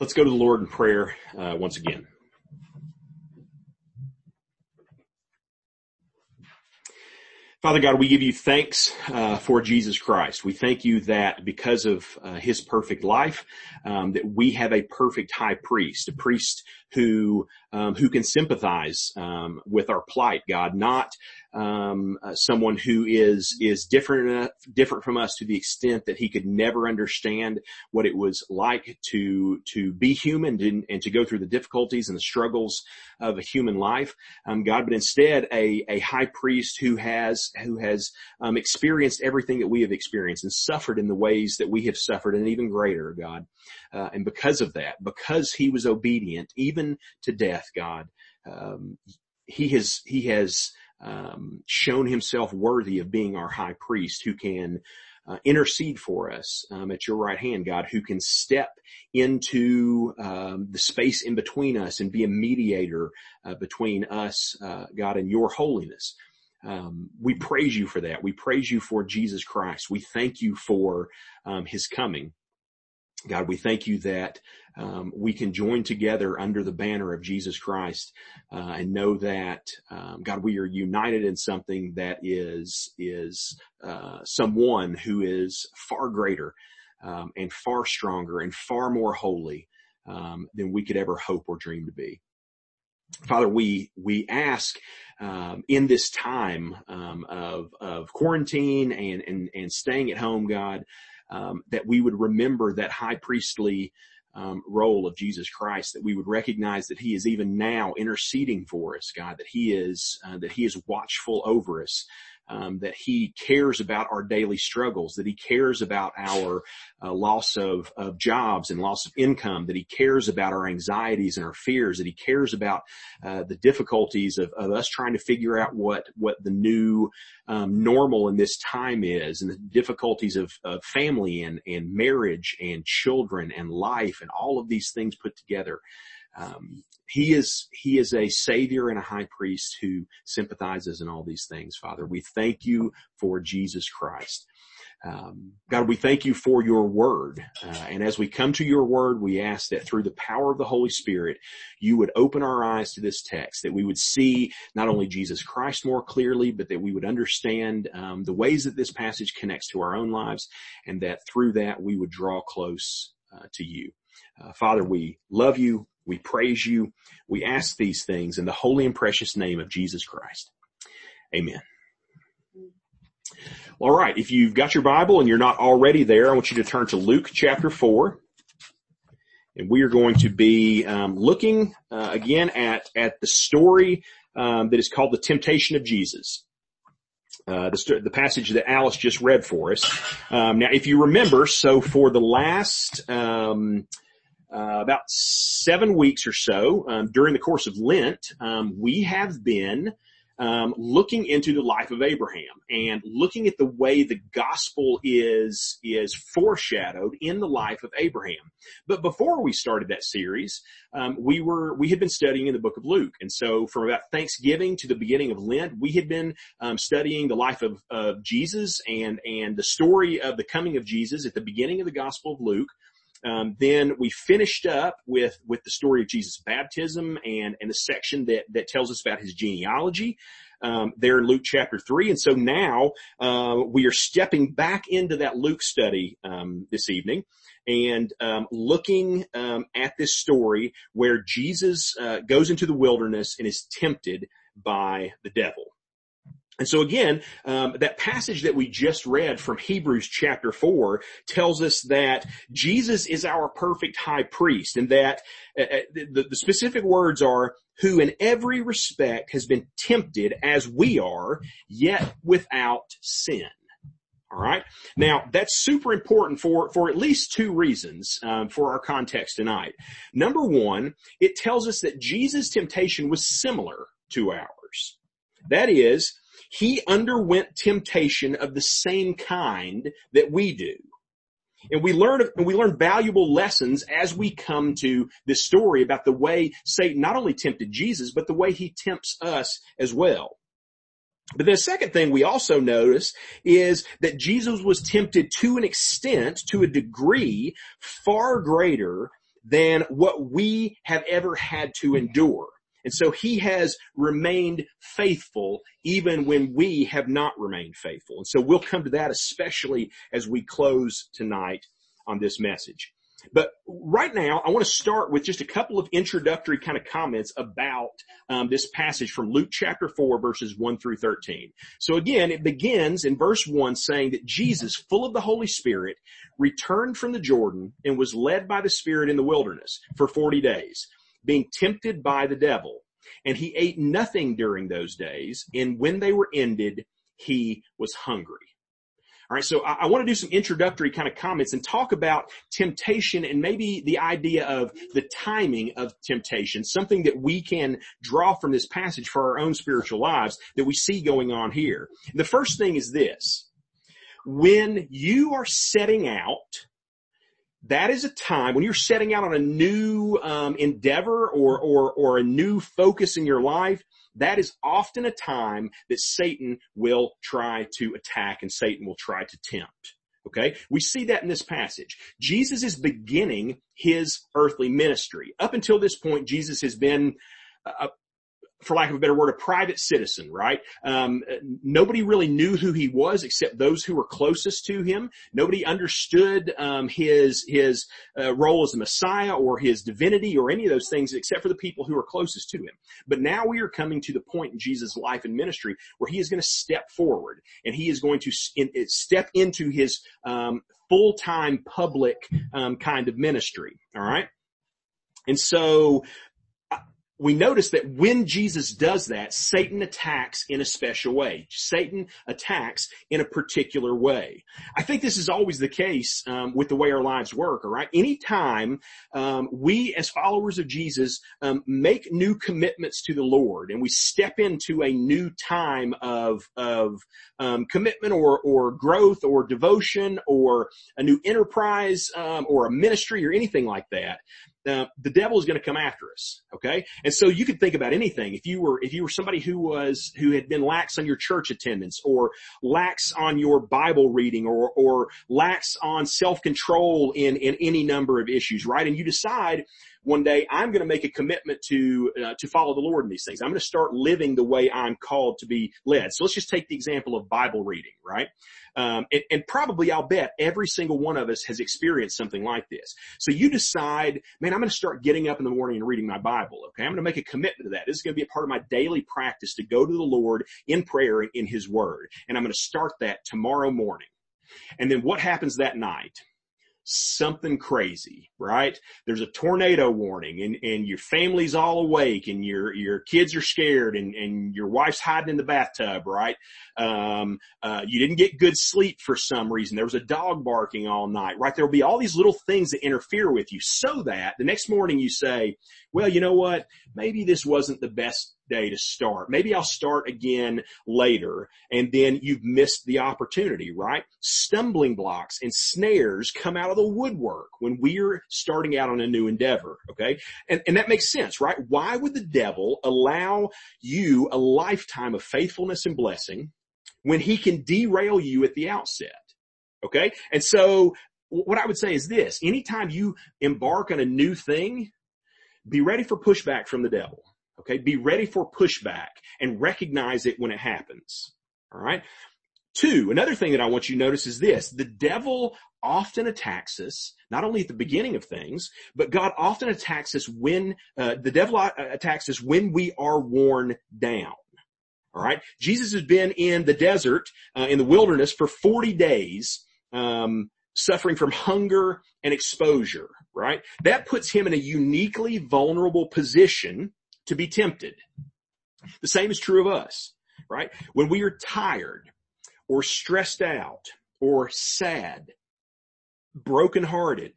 Let's go to the Lord in prayer uh, once again. Father God, we give you thanks uh, for Jesus Christ. We thank you that because of uh, his perfect life, um, that we have a perfect high priest, a priest who um, who can sympathize um, with our plight. God, not um, uh, someone who is is different different from us to the extent that he could never understand what it was like to to be human and, and to go through the difficulties and the struggles of a human life, um, God, but instead a a high priest who has who has um, experienced everything that we have experienced and suffered in the ways that we have suffered and even greater, God. Uh, and because of that, because he was obedient even to death, God, um, he has he has um, shown himself worthy of being our high priest who can uh, intercede for us um, at your right hand, God, who can step into um, the space in between us and be a mediator uh, between us, uh, God, and your holiness. Um, we praise you for that. We praise you for Jesus Christ. We thank you for um, his coming. God, we thank you that um, we can join together under the banner of Jesus Christ uh, and know that um, God, we are united in something that is is uh, someone who is far greater um, and far stronger and far more holy um, than we could ever hope or dream to be. Father, we we ask um, in this time um, of of quarantine and and and staying at home, God, um, that we would remember that high priestly um, role of Jesus Christ, that we would recognize that He is even now interceding for us, God, that He is uh, that He is watchful over us, um, that he cares about our daily struggles, that he cares about our uh, loss of, of jobs and loss of income, that he cares about our anxieties and our fears, that he cares about uh, the difficulties of, of, us trying to figure out what what the new um, normal in this time is, and the difficulties of, of family and and marriage and children and life and all of these things put together. Um, he is he is a savior and a high priest who sympathizes in all these things. Father, we thank you for Jesus Christ. Um, God, we thank you for your word. Uh, and as we come to your word, we ask that through the power of the Holy Spirit, you would open our eyes to this text, that we would see not only Jesus Christ more clearly, but that we would understand um, the ways that this passage connects to our own lives, and that through that we would draw close uh, to you. Uh, Father, we love you. We praise you. We ask these things in the holy and precious name of Jesus Christ. Amen. All right. If you've got your Bible and you're not already there, I want you to turn to Luke chapter four. And we are going to be um, looking uh, again at at the story um, that is called the temptation of Jesus. Uh, the, the, passage that Alice just read for us. Um, now, if you remember, so for the last um, uh, about seven weeks or so um, during the course of Lent, um, we have been um, looking into the life of Abraham and looking at the way the gospel is is foreshadowed in the life of Abraham. But before we started that series, um, we were we had been studying in the book of Luke, and so from about Thanksgiving to the beginning of Lent, we had been um, studying the life of, of Jesus and and the story of the coming of Jesus at the beginning of the Gospel of Luke. Um, then we finished up with with the story of Jesus' baptism and and the section that that tells us about his genealogy. Um, there in Luke chapter three, and so now uh, we are stepping back into that Luke study um, this evening, and um, looking um, at this story where Jesus uh, goes into the wilderness and is tempted by the devil. And so again, um, that passage that we just read from Hebrews chapter four tells us that Jesus is our perfect high priest, and that uh, uh the, the specific words are who in every respect has been tempted as we are, yet without sin. All right. Now that's super important for for at least two reasons um, for our context tonight. Number one, it tells us that Jesus' temptation was similar to ours. That is, he underwent temptation of the same kind that we do. And we learn, and we learn valuable lessons as we come to this story about the way Satan not only tempted Jesus, but the way he tempts us as well. But the second thing we also notice is that Jesus was tempted to an extent, to a degree far greater than what we have ever had to endure. And so he has remained faithful even when we have not remained faithful. And so we'll come to that especially as we close tonight on this message. But right now, I want to start with just a couple of introductory kind of comments about um, this passage from Luke chapter 4 verses 1 through 13. So again, it begins in verse 1 saying that Jesus, full of the Holy Spirit, returned from the Jordan and was led by the Spirit in the wilderness for 40 days being tempted by the devil. And he ate nothing during those days. And when they were ended, he was hungry. All right. So I, I, want to do some introductory kind of comments and talk about temptation and maybe the idea of the timing of temptation, something that we can draw from this passage for our own spiritual lives that we see going on here. The first thing is this. When you are setting out that is a time when you're setting out on a new um, endeavor or or or a new focus in your life. That is often a time that Satan will try to attack and Satan will try to tempt. Okay. We see that in this passage. Jesus is beginning his earthly ministry. Up until this point, Jesus has been a, for lack of a better word, a private citizen, right? Um, nobody really knew who he was except those who were closest to him. Nobody understood um, his his uh, role as a Messiah or his divinity or any of those things except for the people who were closest to him. But now we are coming to the point in Jesus' life and ministry where he is going to step forward and he is going to in, step into his um, full time public um, kind of ministry. All right. And so we notice that when Jesus does that, Satan attacks in a special way. Satan attacks in a particular way. I think this is always the case um, with the way our lives work. All right, anytime um, we, as followers of Jesus, um, make new commitments to the Lord, and we step into a new time of of um, commitment or or growth or devotion or a new enterprise um, or a ministry or anything like that, uh, the devil is going to come after us. Okay. And so you could think about anything. If you were, if you were somebody who was, who had been lax on your church attendance or lax on your Bible reading or, or lax on self-control in, in any number of issues, right? And you decide one day I'm going to make a commitment to, uh, to follow the Lord in these things. I'm going to start living the way I'm called to be led. So let's just take the example of Bible reading, right? Um, and, and, probably I'll bet every single one of us has experienced something like this. So you decide, man, I'm going to start getting up in the morning and reading my Bible. Okay. I'm going to make a commitment to that. This is going to be a part of my daily practice to go to the Lord in prayer in his word. And I'm going to start that tomorrow morning. And then what happens that night? Something crazy, right? There's a tornado warning and, and your family's all awake and your, your kids are scared and, and your wife's hiding in the bathtub, right? Um, uh, you didn't get good sleep for some reason. There was a dog barking all night, right? There'll be all these little things that interfere with you so that the next morning you say, well, you know what? Maybe this wasn't the best day to start. Maybe I'll start again later and then you've missed the opportunity, right? Stumbling blocks and snares come out of the woodwork when we're starting out on a new endeavor. Okay. And, and that makes sense, right? Why would the devil allow you a lifetime of faithfulness and blessing when he can derail you at the outset? Okay. And so what I would say is this, anytime you embark on a new thing, be ready for pushback from the devil. Okay. Be ready for pushback and recognize it when it happens. All right. Two, another thing that I want you to notice is this. The devil often attacks us, not only at the beginning of things, but God often attacks us when, uh, the devil attacks us when we are worn down. All right. Jesus has been in the desert, uh, in the wilderness for 40 days, um, suffering from hunger and exposure, right? That puts him in a uniquely vulnerable position to be tempted. The same is true of us, right? When we are tired or stressed out or sad, brokenhearted,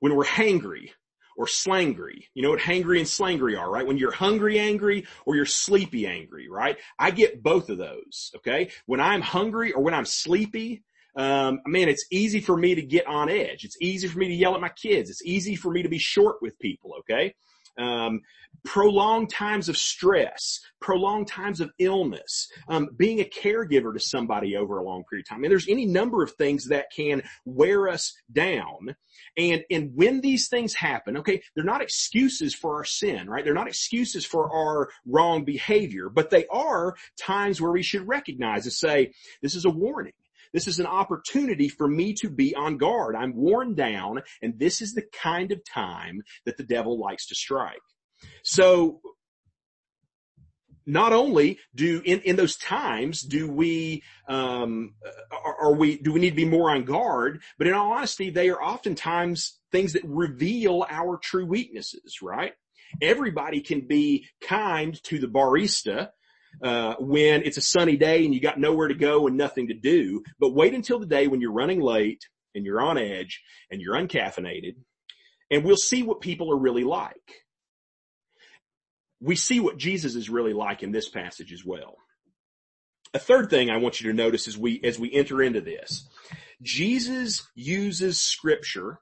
when we're hangry or slangry. You know what hangry and slangry are, right? When you're hungry angry or you're sleepy angry, right? I get both of those, okay? When I'm hungry or when I'm sleepy, um, man, it's easy for me to get on edge. It's easy for me to yell at my kids. It's easy for me to be short with people. Okay. Um, prolonged times of stress, prolonged times of illness, um, being a caregiver to somebody over a long period of time. And there's any number of things that can wear us down. And, and when these things happen, okay, they're not excuses for our sin, right? They're not excuses for our wrong behavior, but they are times where we should recognize and say, this is a warning. This is an opportunity for me to be on guard. I'm worn down and this is the kind of time that the devil likes to strike. So not only do in, in those times do we um, are, are, we do we need to be more on guard but in all honesty they are oftentimes things that reveal our true weaknesses right everybody can be kind to the barista uh, when it's a sunny day and you got nowhere to go and nothing to do. But wait until the day when you're running late and you're on edge and you're uncaffeinated and we'll see what people are really like. We see what Jesus is really like in this passage as well. A third thing I want you to notice as we, as we enter into this, Jesus uses scripture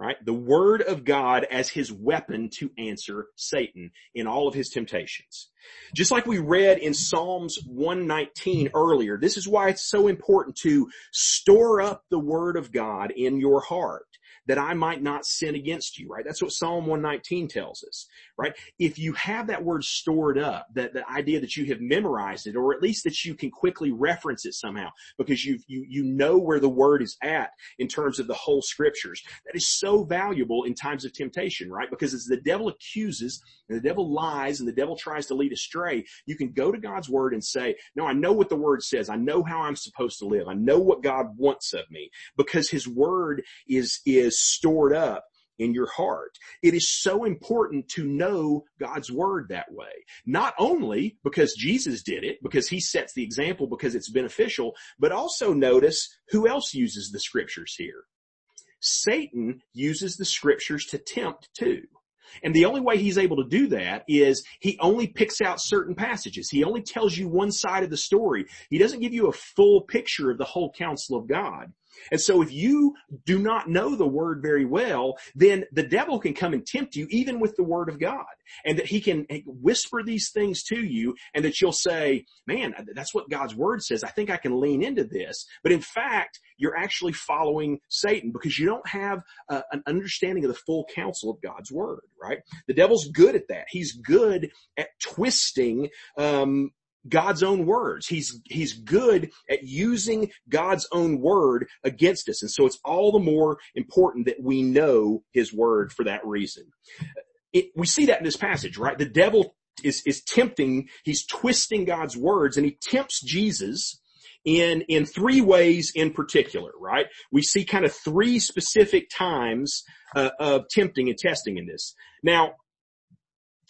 right? The word of God as his weapon to answer Satan in all of his temptations. Just like we read in Psalms 119 earlier, this is why it's so important to store up the word of God in your heart that I might not sin against you, right? That's what Psalm 119 tells us, right? If you have that word stored up, that the idea that you have memorized it, or at least that you can quickly reference it somehow because you you, you know where the word is at in terms of the whole scriptures, that is so valuable in times of temptation, right? Because as the devil accuses and the devil lies and the devil tries to lead astray, you can go to God's word and say, no, I know what the word says. I know how I'm supposed to live. I know what God wants of me because his word is, is stored up in your heart. It is so important to know God's word that way. Not only because Jesus did it, because he sets the example, because it's beneficial, but also notice who else uses the scriptures here. Satan uses the scriptures to tempt too. And the only way he's able to do that is he only picks out certain passages. He only tells you one side of the story. He doesn't give you a full picture of the whole counsel of God. And so if you do not know the word very well, then the devil can come and tempt you even with the word of God and that he can whisper these things to you and that you'll say, man, that's what God's word says. I think I can lean into this. But in fact, you're actually following Satan because you don't have uh, an understanding of the full counsel of God's word, right? The devil's good at that. He's good at twisting, um, God's own words. He's, he's good at using God's own word against us. And so it's all the more important that we know his word for that reason. It, we see that in this passage, right? The devil is, is tempting, he's twisting God's words and he tempts Jesus in, in three ways in particular, right? We see kind of three specific times uh, of tempting and testing in this. Now,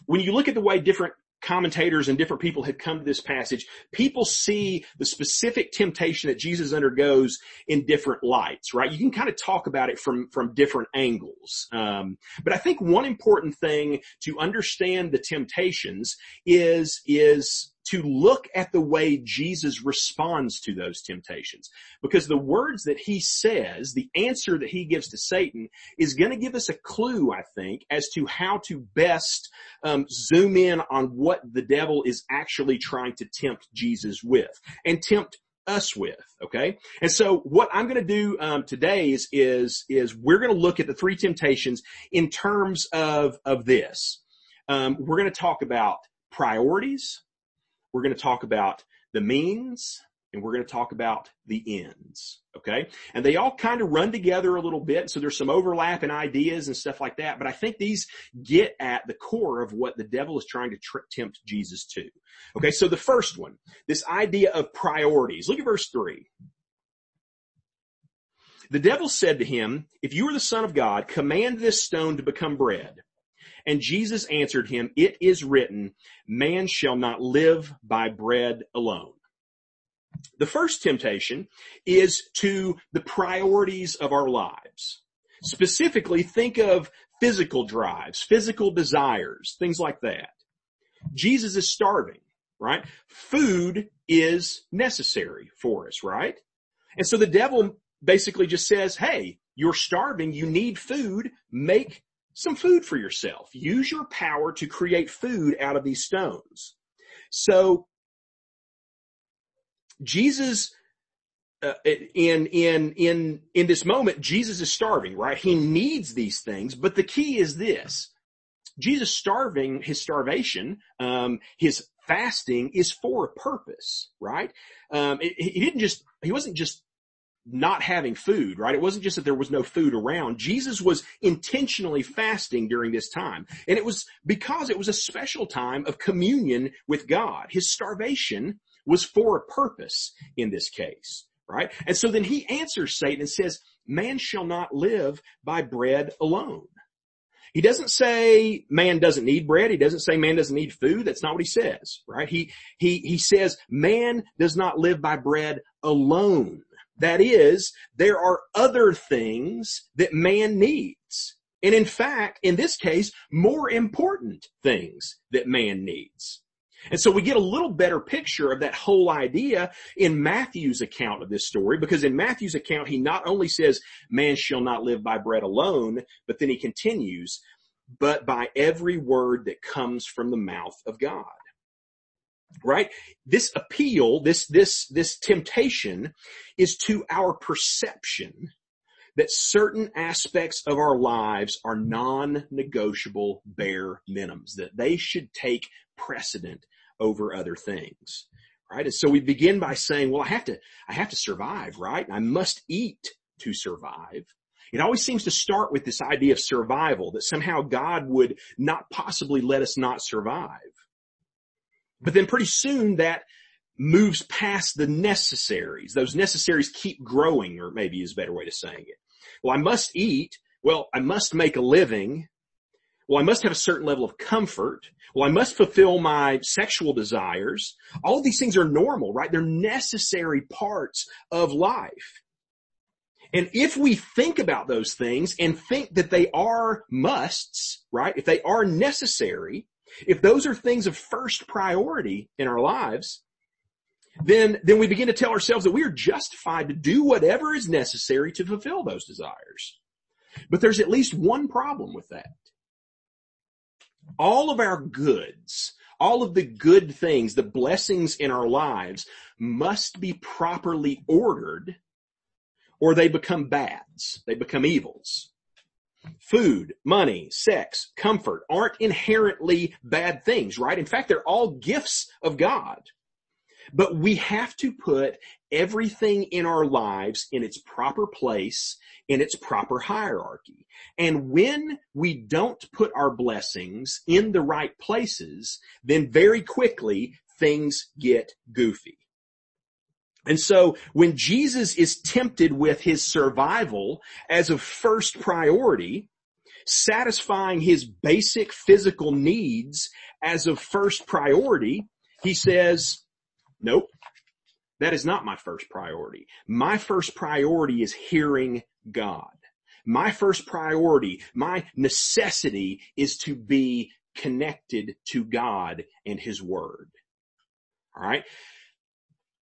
when you look at the way different commentators and different people had come to this passage, people see the specific temptation that Jesus undergoes in different lights, right? You can kind of talk about it from, from different angles. Um, but I think one important thing to understand the temptations is, is to look at the way Jesus responds to those temptations. Because the words that he says, the answer that he gives to Satan is going to give us a clue, I think, as to how to best um, zoom in on what the devil is actually trying to tempt Jesus with and tempt us with. Okay. And so what I'm going to do um, today is, is, is we're going to look at the three temptations in terms of, of this. Um, we're going to talk about priorities. We're going to talk about the means and we're going to talk about the ends. Okay. And they all kind of run together a little bit. So there's some overlap in ideas and stuff like that. But I think these get at the core of what the devil is trying to tempt Jesus to. Okay. So the first one, this idea of priorities. Look at verse three. The devil said to him, if you are the son of God, command this stone to become bread. And Jesus answered him, it is written, man shall not live by bread alone. The first temptation is to the priorities of our lives. Specifically, think of physical drives, physical desires, things like that. Jesus is starving, right? Food is necessary for us, right? And so the devil basically just says, hey, you're starving, you need food, make some food for yourself. Use your power to create food out of these stones. So Jesus uh, in in in in this moment Jesus is starving, right? He needs these things, but the key is this. Jesus starving, his starvation, um, his fasting is for a purpose, right? Um, he didn't just, he wasn't just not having food, right? It wasn't just that there was no food around. Jesus was intentionally fasting during this time. And it was because it was a special time of communion with God. His starvation was for a purpose in this case, right? And so then he answers Satan and says, man shall not live by bread alone. He doesn't say man doesn't need bread. He doesn't say man doesn't need food. That's not what he says, right? He, he, he says man does not live by bread alone. That is, there are other things that man needs. And in fact, in this case, more important things that man needs. And so we get a little better picture of that whole idea in Matthew's account of this story, because in Matthew's account, he not only says, man shall not live by bread alone, but then he continues, but by every word that comes from the mouth of God right? This appeal, this, this, this temptation is to our perception that certain aspects of our lives are non-negotiable bare minimums, that they should take precedent over other things, right? And so we begin by saying, well, I have to, I have to survive, right? I must eat to survive. It always seems to start with this idea of survival, that somehow God would not possibly let us not survive. But then pretty soon that moves past the necessaries. Those necessaries keep growing, or maybe is a better way to saying it. Well, I must eat. Well, I must make a living. Well, I must have a certain level of comfort. Well, I must fulfill my sexual desires. All these things are normal, right? They're necessary parts of life. And if we think about those things and think that they are musts, right? If they are necessary, if those are things of first priority in our lives, then, then we begin to tell ourselves that we are justified to do whatever is necessary to fulfill those desires. But there's at least one problem with that. All of our goods, all of the good things, the blessings in our lives must be properly ordered or they become bads. They become evils. Food, money, sex, comfort aren't inherently bad things, right? In fact, they're all gifts of God. But we have to put everything in our lives in its proper place, in its proper hierarchy. And when we don't put our blessings in the right places, then very quickly things get goofy. And so when Jesus is tempted with his survival as a first priority, satisfying his basic physical needs as a first priority, he says, nope, that is not my first priority. My first priority is hearing God. My first priority, my necessity is to be connected to God and His Word. Alright?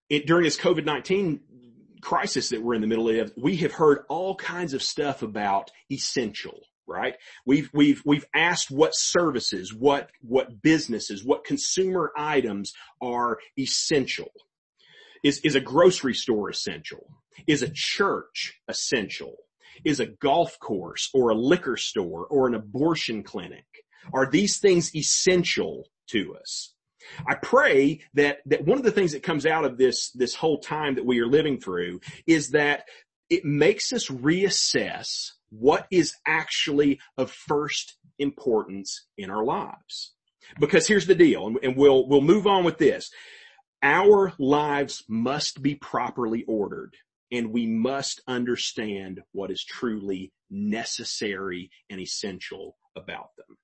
It, during this COVID-19 crisis that we're in the middle of, we have heard all kinds of stuff about essential, right? We've, we've, we've asked what services, what, what businesses, what consumer items are essential. Is, is a grocery store essential? Is a church essential? Is a golf course or a liquor store or an abortion clinic? Are these things essential to us? I pray that, that one of the things that comes out of this, this whole time that we are living through is that it makes us reassess what is actually of first importance in our lives. Because here's the deal, and we'll, we'll move on with this. Our lives must be properly ordered and we must understand what is truly necessary and essential about them.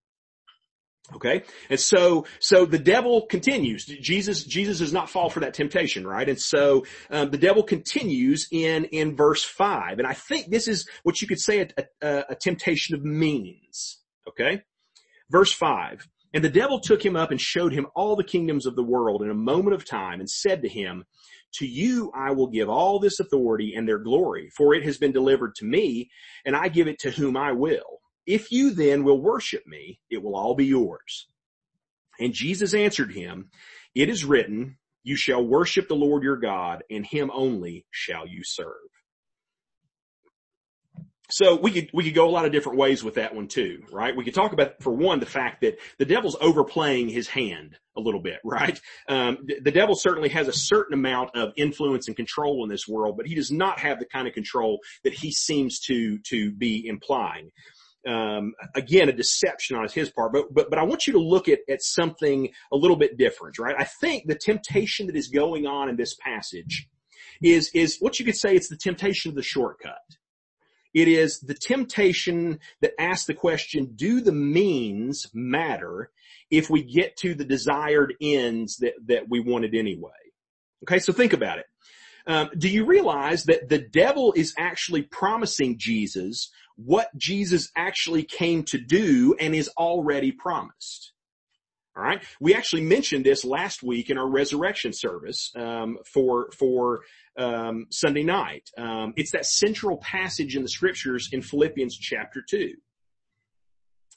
Okay. And so, so the devil continues. Jesus, Jesus does not fall for that temptation, right? And so, um, the devil continues in, in verse five. And I think this is what you could say a, a, a temptation of means. Okay. Verse five. And the devil took him up and showed him all the kingdoms of the world in a moment of time and said to him, to you I will give all this authority and their glory, for it has been delivered to me, and I give it to whom I will. If you then will worship me, it will all be yours. And Jesus answered him, it is written, you shall worship the Lord your God and him only shall you serve. So we could, we could go a lot of different ways with that one too, right? We could talk about, for one, the fact that the devil's overplaying his hand a little bit, right? Um, the devil certainly has a certain amount of influence and control in this world, but he does not have the kind of control that he seems to, to be implying um, again, a deception on his part, but, but, but I want you to look at, at something a little bit different, right? I think the temptation that is going on in this passage is, is what you could say it's the temptation of the shortcut. It is the temptation that asks the question, do the means matter if we get to the desired ends that, that we wanted anyway? Okay, so think about it. Um, do you realize that the devil is actually promising Jesus what Jesus actually came to do and is already promised. All right, we actually mentioned this last week in our resurrection service um, for for um, Sunday night. Um, it's that central passage in the scriptures in Philippians chapter two.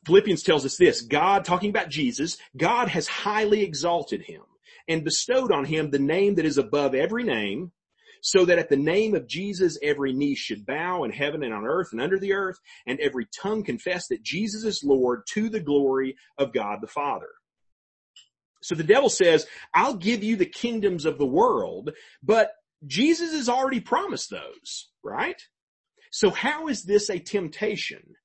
Philippians tells us this: God, talking about Jesus, God has highly exalted him and bestowed on him the name that is above every name, so that at the name of Jesus every knee should bow in heaven and on earth and under the earth, and every tongue confess that Jesus is Lord to the glory of God the Father. So the devil says, I'll give you the kingdoms of the world, but Jesus has already promised those, right? So how is this a temptation?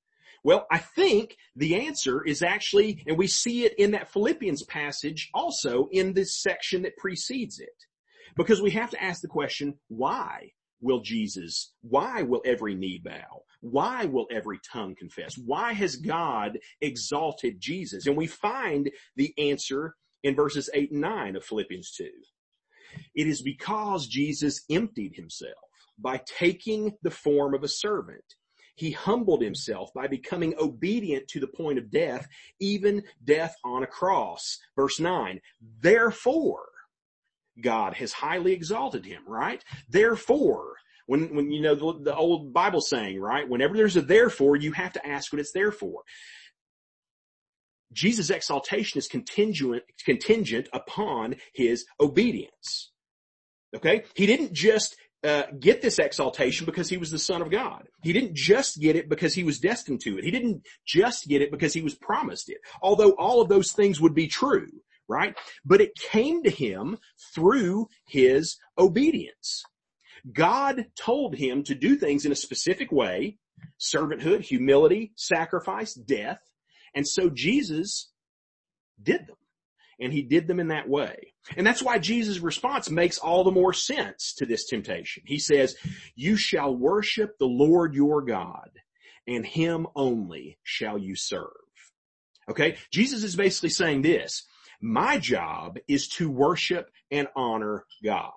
Well, I think the answer is actually, and we see it in that Philippians passage also in this section that precedes it. Because we have to ask the question, why will Jesus, why will every knee bow? Why will every tongue confess? Why has God exalted Jesus? And we find the answer in verses 8 and 9 of Philippians 2. It is because Jesus emptied himself by taking the form of a servant. He humbled himself by becoming obedient to the point of death, even death on a cross. Verse 9. Therefore, God has highly exalted him, right? Therefore, when, when you know the, the old Bible saying, right? Whenever there's a therefore, you have to ask what it's there for. Jesus' exaltation is contingent, contingent upon his obedience. Okay? He didn't just uh, get this exaltation because he was the son of God. He didn't just get it because he was destined to it. He didn't just get it because he was promised it. Although all of those things would be true right? But it came to him through his obedience. God told him to do things in a specific way, servanthood, humility, sacrifice, death. And so Jesus did them. And he did them in that way. And that's why Jesus' response makes all the more sense to this temptation. He says, you shall worship the Lord your God and him only shall you serve. Okay? Jesus is basically saying this. My job is to worship and honor God.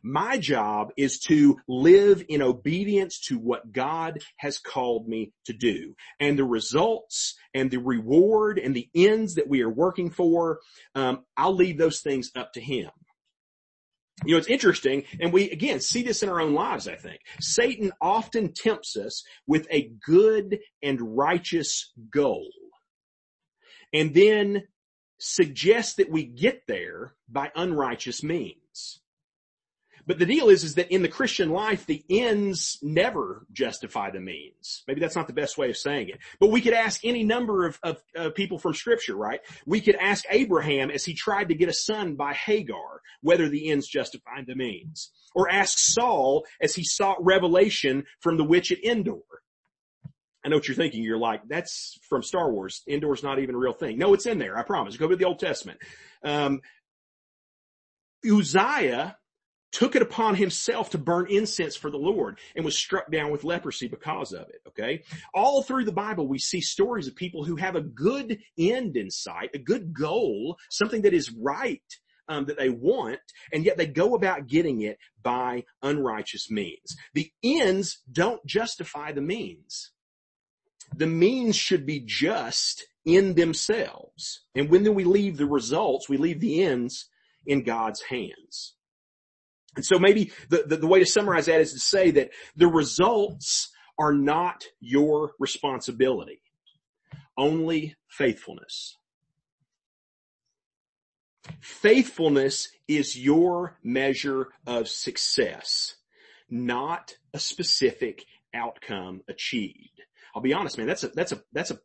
My job is to live in obedience to what God has called me to do. And the results and the reward and the ends that we are working for, um, I'll leave those things up to Him. You know, it's interesting, and we again see this in our own lives, I think. Satan often tempts us with a good and righteous goal. And then suggests that we get there by unrighteous means. But the deal is, is that in the Christian life, the ends never justify the means. Maybe that's not the best way of saying it. But we could ask any number of, of uh, people from scripture, right? We could ask Abraham as he tried to get a son by Hagar, whether the ends justified the means. Or ask Saul as he sought revelation from the witch at Endor. I know what you're thinking. You're like, that's from Star Wars. Endor's not even a real thing. No, it's in there. I promise. Go to the Old Testament. Um, Uzziah took it upon himself to burn incense for the Lord and was struck down with leprosy because of it. Okay. All through the Bible, we see stories of people who have a good end in sight, a good goal, something that is right. Um, that they want, and yet they go about getting it by unrighteous means. The ends don't justify the means. The means should be just in themselves. And when then we leave the results, we leave the ends in God's hands. And so maybe the, the, the, way to summarize that is to say that the results are not your responsibility. Only faithfulness. Faithfulness is your measure of success, not a specific outcome achieved. I'll be honest, man, that's a, that's a, that's a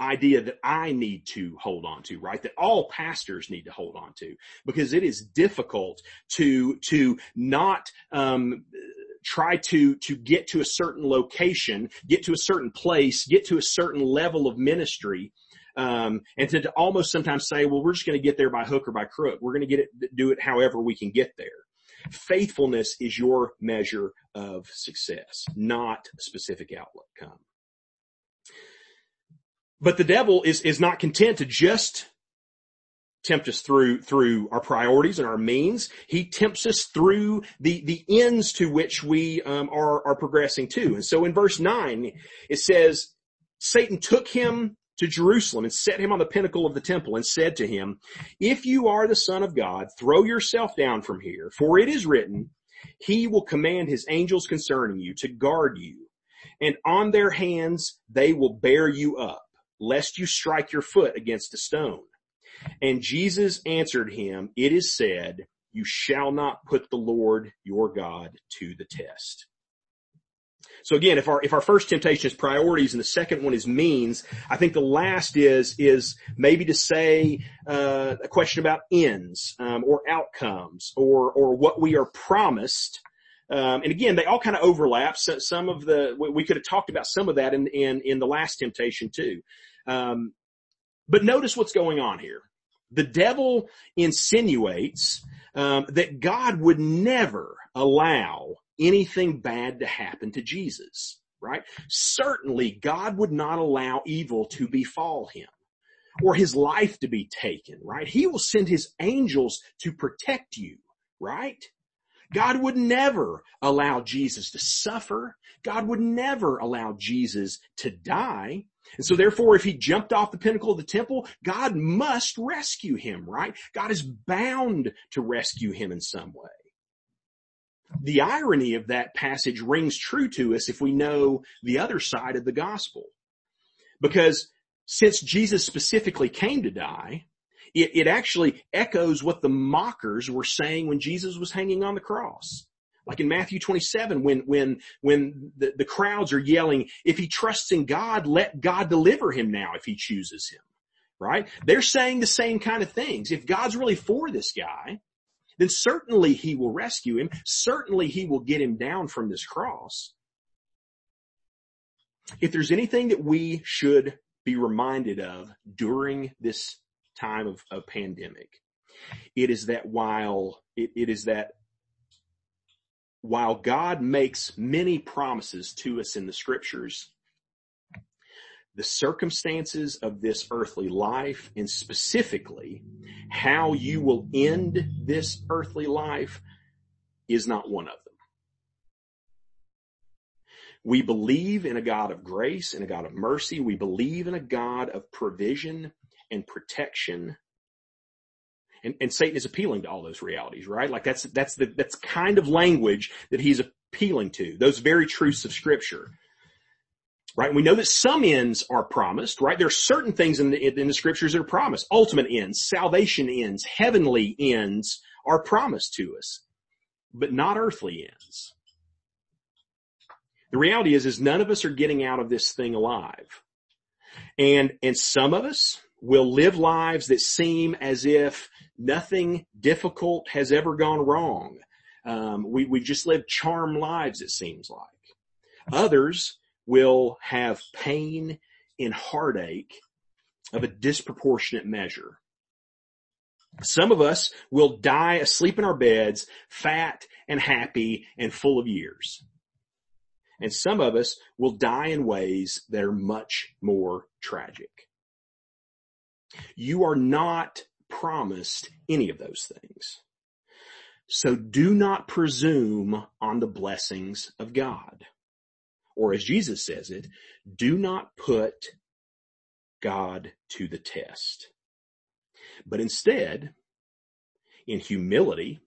idea that I need to hold on to, right? That all pastors need to hold on to because it is difficult to, to not, um, try to, to get to a certain location, get to a certain place, get to a certain level of ministry. Um, and to, to almost sometimes say, well, we're just going to get there by hook or by crook. We're going to get it, do it however we can get there. Faithfulness is your measure of success, not specific outcome. But the devil is, is not content to just tempt us through, through our priorities and our means. He tempts us through the, the ends to which we um, are, are progressing to. And so in verse nine, it says, Satan took him to Jerusalem and set him on the pinnacle of the temple and said to him, if you are the son of God, throw yourself down from here, for it is written, he will command his angels concerning you to guard you and on their hands they will bear you up lest you strike your foot against a stone. And Jesus answered him, it is said, you shall not put the Lord your God to the test. So again, if our, if our first temptation is priorities and the second one is means, I think the last is, is maybe to say, uh, a question about ends, um, or outcomes or, or what we are promised. Um, and again, they all kind of overlap. So some of the, we could have talked about some of that in, in, in the last temptation too. Um, but notice what's going on here. The devil insinuates um, that God would never allow anything bad to happen to Jesus, right? Certainly God would not allow evil to befall him or his life to be taken, right? He will send his angels to protect you, right? God would never allow Jesus to suffer. God would never allow Jesus to die. And so therefore, if he jumped off the pinnacle of the temple, God must rescue him, right? God is bound to rescue him in some way. The irony of that passage rings true to us if we know the other side of the gospel. Because since Jesus specifically came to die, it, it actually echoes what the mockers were saying when Jesus was hanging on the cross. Like in Matthew 27, when, when, when the, the crowds are yelling, if he trusts in God, let God deliver him now if he chooses him. Right? They're saying the same kind of things. If God's really for this guy, then certainly he will rescue him. Certainly he will get him down from this cross. If there's anything that we should be reminded of during this time of, of pandemic, it is that while it, it is that while God makes many promises to us in the scriptures, the circumstances of this earthly life and specifically how you will end this earthly life is not one of them. We believe in a God of grace and a God of mercy. We believe in a God of provision and protection. And, and Satan is appealing to all those realities, right? Like that's, that's the, that's kind of language that he's appealing to, those very truths of scripture right? We know that some ends are promised, right? There are certain things in the, in the scriptures that are promised. Ultimate ends, salvation ends, heavenly ends are promised to us, but not earthly ends. The reality is, is none of us are getting out of this thing alive. And, and some of us will live lives that seem as if nothing difficult has ever gone wrong. Um, we, we just live charmed lives, it seems like. Others will have pain and heartache of a disproportionate measure. Some of us will die asleep in our beds, fat and happy and full of years. And some of us will die in ways that are much more tragic. You are not promised any of those things. So do not presume on the blessings of God or as Jesus says it, do not put God to the test. But instead, in humility,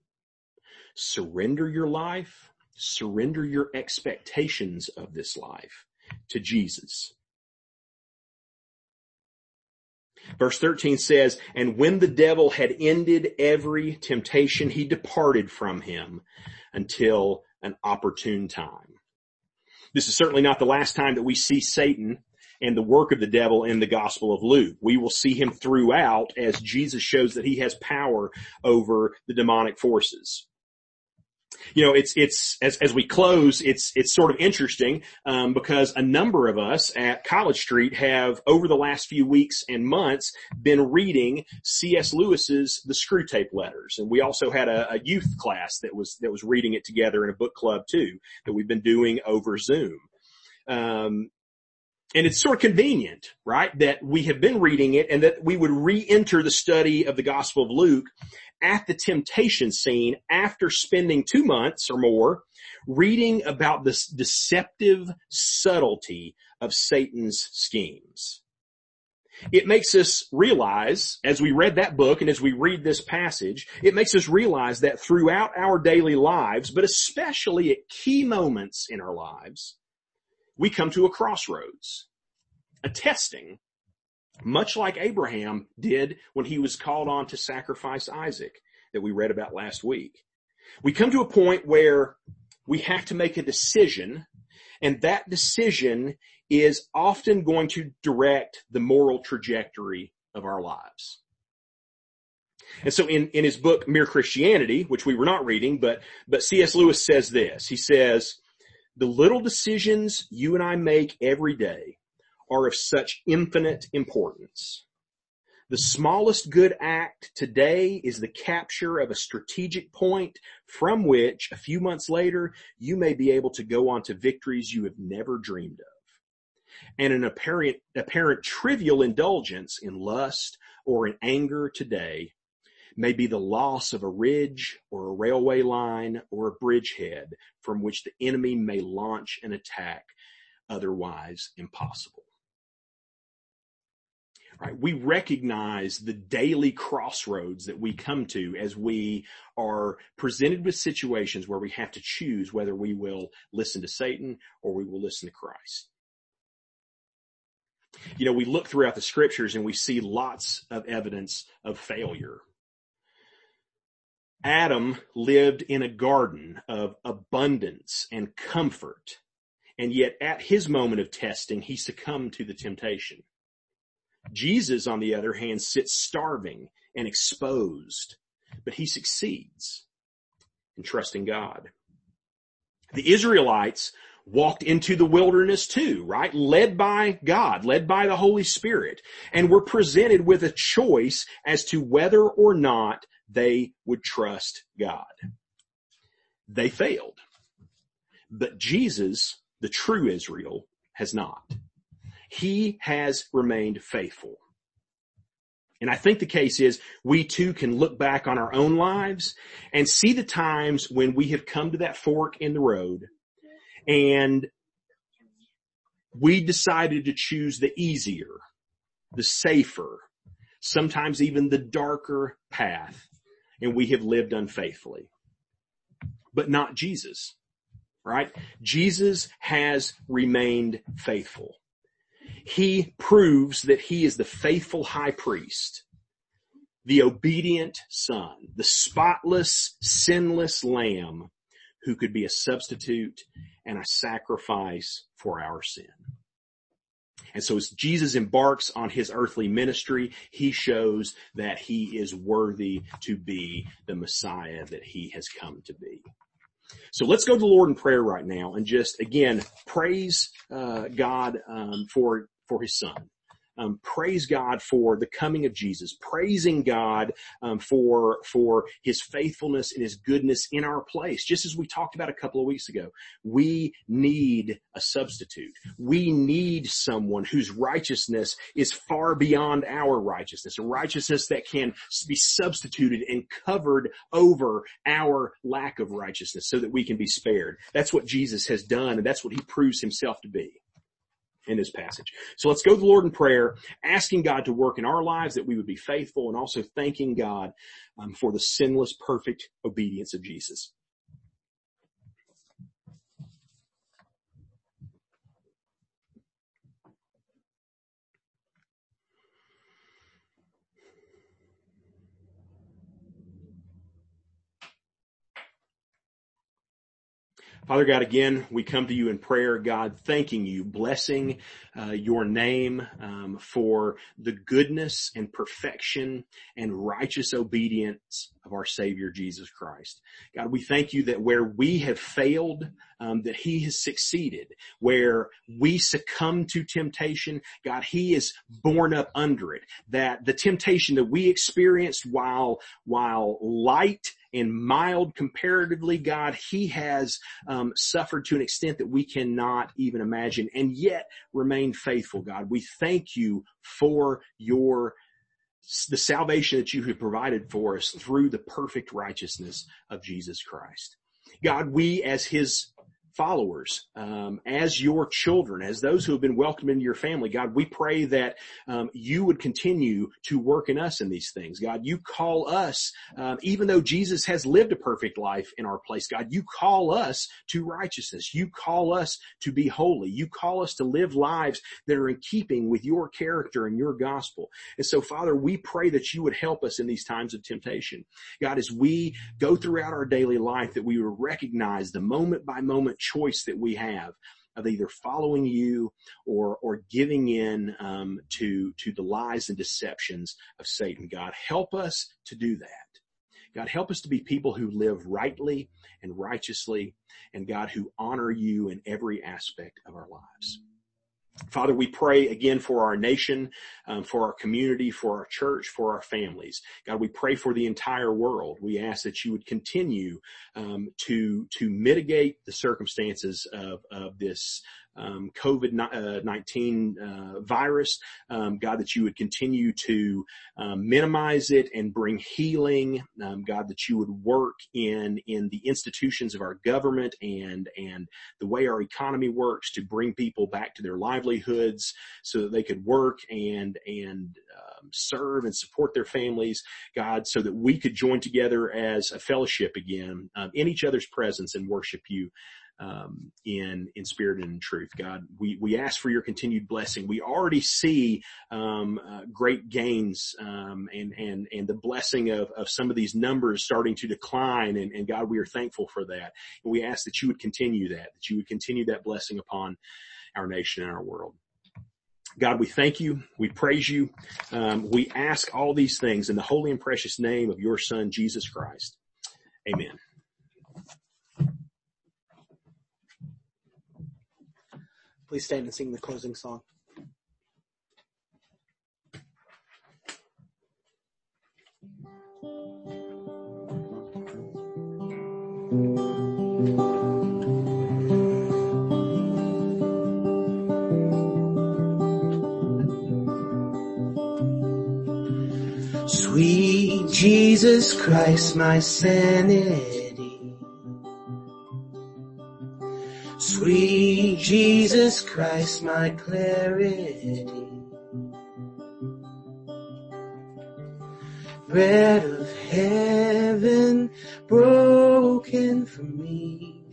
surrender your life, surrender your expectations of this life to Jesus. Verse 13 says, and when the devil had ended every temptation, he departed from him until an opportune time. This is certainly not the last time that we see Satan and the work of the devil in the gospel of Luke. We will see him throughout as Jesus shows that he has power over the demonic forces you know, it's, it's, as, as we close, it's, it's sort of interesting, um, because a number of us at College Street have over the last few weeks and months been reading C.S. Lewis's The Screwtape Letters. And we also had a, a youth class that was, that was reading it together in a book club too, that we've been doing over Zoom. Um, and it's sort of convenient, right, that we have been reading it and that we would re-enter the study of the Gospel of Luke at the temptation scene after spending two months or more reading about this deceptive subtlety of Satan's schemes. It makes us realize, as we read that book and as we read this passage, it makes us realize that throughout our daily lives, but especially at key moments in our lives, we come to a crossroads, a testing much like Abraham did when he was called on to sacrifice Isaac that we read about last week. We come to a point where we have to make a decision and that decision is often going to direct the moral trajectory of our lives. And so in, in his book, Mere Christianity, which we were not reading, but, but C.S. Lewis says this. He says, the little decisions you and I make every day are of such infinite importance. The smallest good act today is the capture of a strategic point from which a few months later you may be able to go on to victories you have never dreamed of. And an apparent, apparent trivial indulgence in lust or in anger today may be the loss of a ridge or a railway line or a bridgehead from which the enemy may launch an attack otherwise impossible right? We recognize the daily crossroads that we come to as we are presented with situations where we have to choose whether we will listen to Satan or we will listen to Christ. You know, we look throughout the scriptures and we see lots of evidence of failure. Adam lived in a garden of abundance and comfort. And yet at his moment of testing, he succumbed to the temptation. Jesus, on the other hand, sits starving and exposed, but he succeeds in trusting God. The Israelites walked into the wilderness too, right? Led by God, led by the Holy Spirit, and were presented with a choice as to whether or not they would trust God. They failed. But Jesus, the true Israel, has not. He has remained faithful. And I think the case is we too can look back on our own lives and see the times when we have come to that fork in the road and we decided to choose the easier, the safer, sometimes even the darker path, and we have lived unfaithfully. But not Jesus, right? Jesus has remained faithful. He proves that he is the faithful high priest, the obedient son, the spotless, sinless lamb who could be a substitute and a sacrifice for our sin. And so as Jesus embarks on his earthly ministry, he shows that he is worthy to be the Messiah that he has come to be. So let's go to the Lord in prayer right now and just again praise uh, God um, for for His Son um, praise God for the coming of Jesus, praising God um, for for His faithfulness and His goodness in our place. Just as we talked about a couple of weeks ago, we need a substitute. We need someone whose righteousness is far beyond our righteousness, a righteousness that can be substituted and covered over our lack of righteousness, so that we can be spared. That's what Jesus has done, and that's what He proves Himself to be in this passage. So let's go to the Lord in prayer, asking God to work in our lives that we would be faithful and also thanking God um, for the sinless, perfect obedience of Jesus. Father God, again, we come to you in prayer, God, thanking you, blessing uh, your name um, for the goodness and perfection and righteous obedience of our Savior Jesus Christ. God, we thank you that where we have failed, um, that He has succeeded. Where we succumb to temptation, God, He is borne up under it. That the temptation that we experienced while while light and mild comparatively, God, He has um, suffered to an extent that we cannot even imagine, and yet remain faithful. God, we thank you for your the salvation that you have provided for us through the perfect righteousness of Jesus Christ. God, we as His followers, um, as your children, as those who have been welcomed into your family. God, we pray that um, you would continue to work in us in these things. God, you call us, um, even though Jesus has lived a perfect life in our place. God, you call us to righteousness. You call us to be holy. You call us to live lives that are in keeping with your character and your gospel. And so, Father, we pray that you would help us in these times of temptation. God, as we go throughout our daily life, that we would recognize the moment by moment choice that we have of either following you or or giving in um, to to the lies and deceptions of Satan. God, help us to do that. God, help us to be people who live rightly and righteously, and God, who honor you in every aspect of our lives. Father, we pray again for our nation, um, for our community, for our church, for our families. God, we pray for the entire world. We ask that you would continue um, to to mitigate the circumstances of of this um, COVID-19 uh, virus. Um, God, that you would continue to um, minimize it and bring healing. Um, God, that you would work in, in the institutions of our government and, and the way our economy works to bring people back to their livelihoods so that they could work and, and, um, serve and support their families, God, so that we could join together as a fellowship again um, in each other's presence and worship you um, in in spirit and in truth. God, we we ask for your continued blessing. We already see um, uh, great gains um, and and and the blessing of of some of these numbers starting to decline. And, and God, we are thankful for that. And we ask that you would continue that, that you would continue that blessing upon our nation and our world. God, we thank you. We praise you. Um, we ask all these things in the holy and precious name of your son, Jesus Christ. Amen. Please stand and sing the closing song. Sweet Jesus Christ, my sin is Sweet Jesus Christ, my clarity. Bread of heaven broken for me.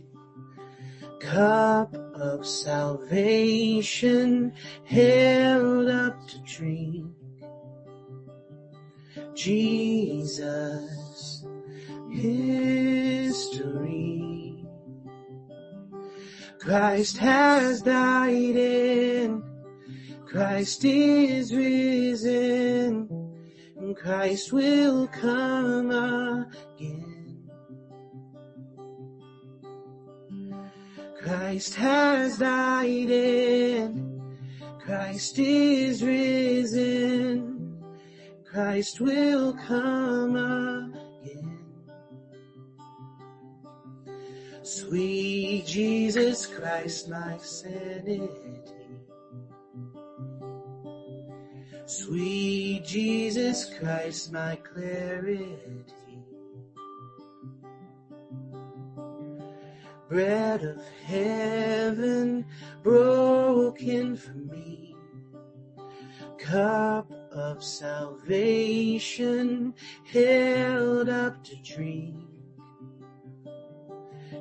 Cup of salvation held up to drink. Jesus, history. Christ has died in. Christ is risen and Christ will come again. Christ has died in. Christ is risen Christ will come again. Sweet Jesus Christ, my sanity. Sweet Jesus Christ, my clarity. Bread of heaven broken for me. Cup of salvation held up to drink.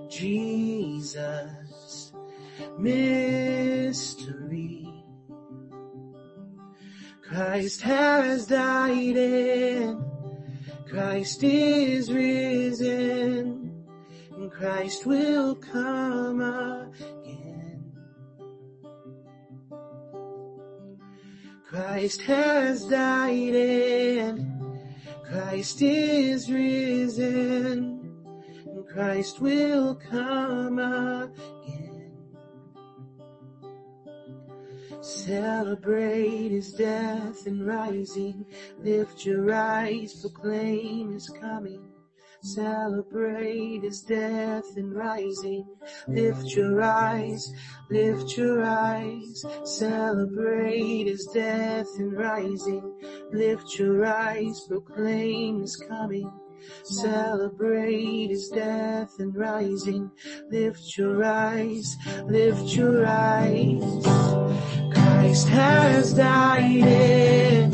Jesus, mystery. Christ has died and Christ is risen and Christ will come again. Christ has died and Christ is risen Christ will come again. Celebrate his death and rising. Lift your eyes, proclaim his coming. Celebrate his death and rising. Lift your eyes, lift your eyes. Celebrate his death and rising. Lift your eyes, proclaim his coming. Celebrate his death and rising. Lift your eyes, lift your eyes. Christ has died and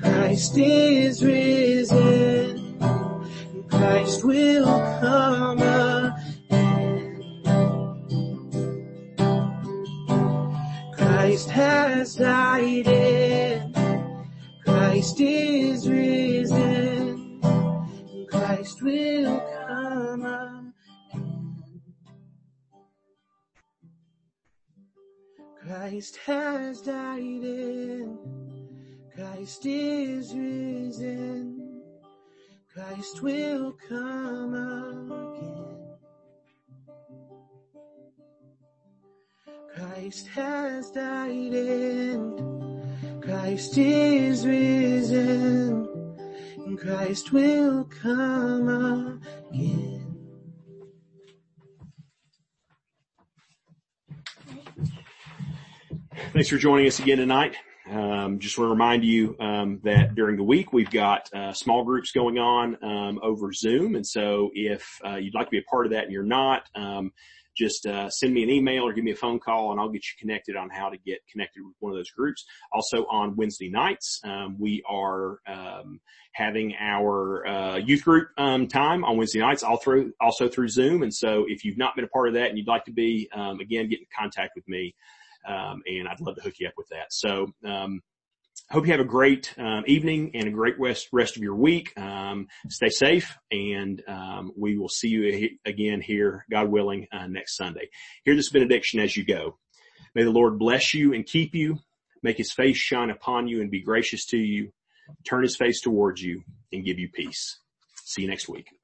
Christ is risen. Christ will come again. Christ has died and Christ is risen. Christ will come again. Christ has died and Christ is risen. Christ will come again. Christ has died and Christ is risen Christ will come again. Thanks for joining us again tonight. Um, just want to remind you um, that during the week we've got uh, small groups going on um, over Zoom, and so if uh, you'd like to be a part of that and you're not, um, just uh, send me an email or give me a phone call, and I'll get you connected on how to get connected with one of those groups. Also on Wednesday nights, um, we are um, having our uh, youth group time on Wednesday nights, all through also through Zoom. And so if you've not been a part of that and you'd like to be, again, get in contact with me. Um, and I'd love to hook you up with that. So, um, hope you have a great um, evening and a great rest, rest of your week. Um, stay safe and um, we will see you again here, God willing, uh, next Sunday. Hear this benediction as you go. May the Lord bless you and keep you, make his face shine upon you and be gracious to you, turn his face towards you and give you peace. See you next week.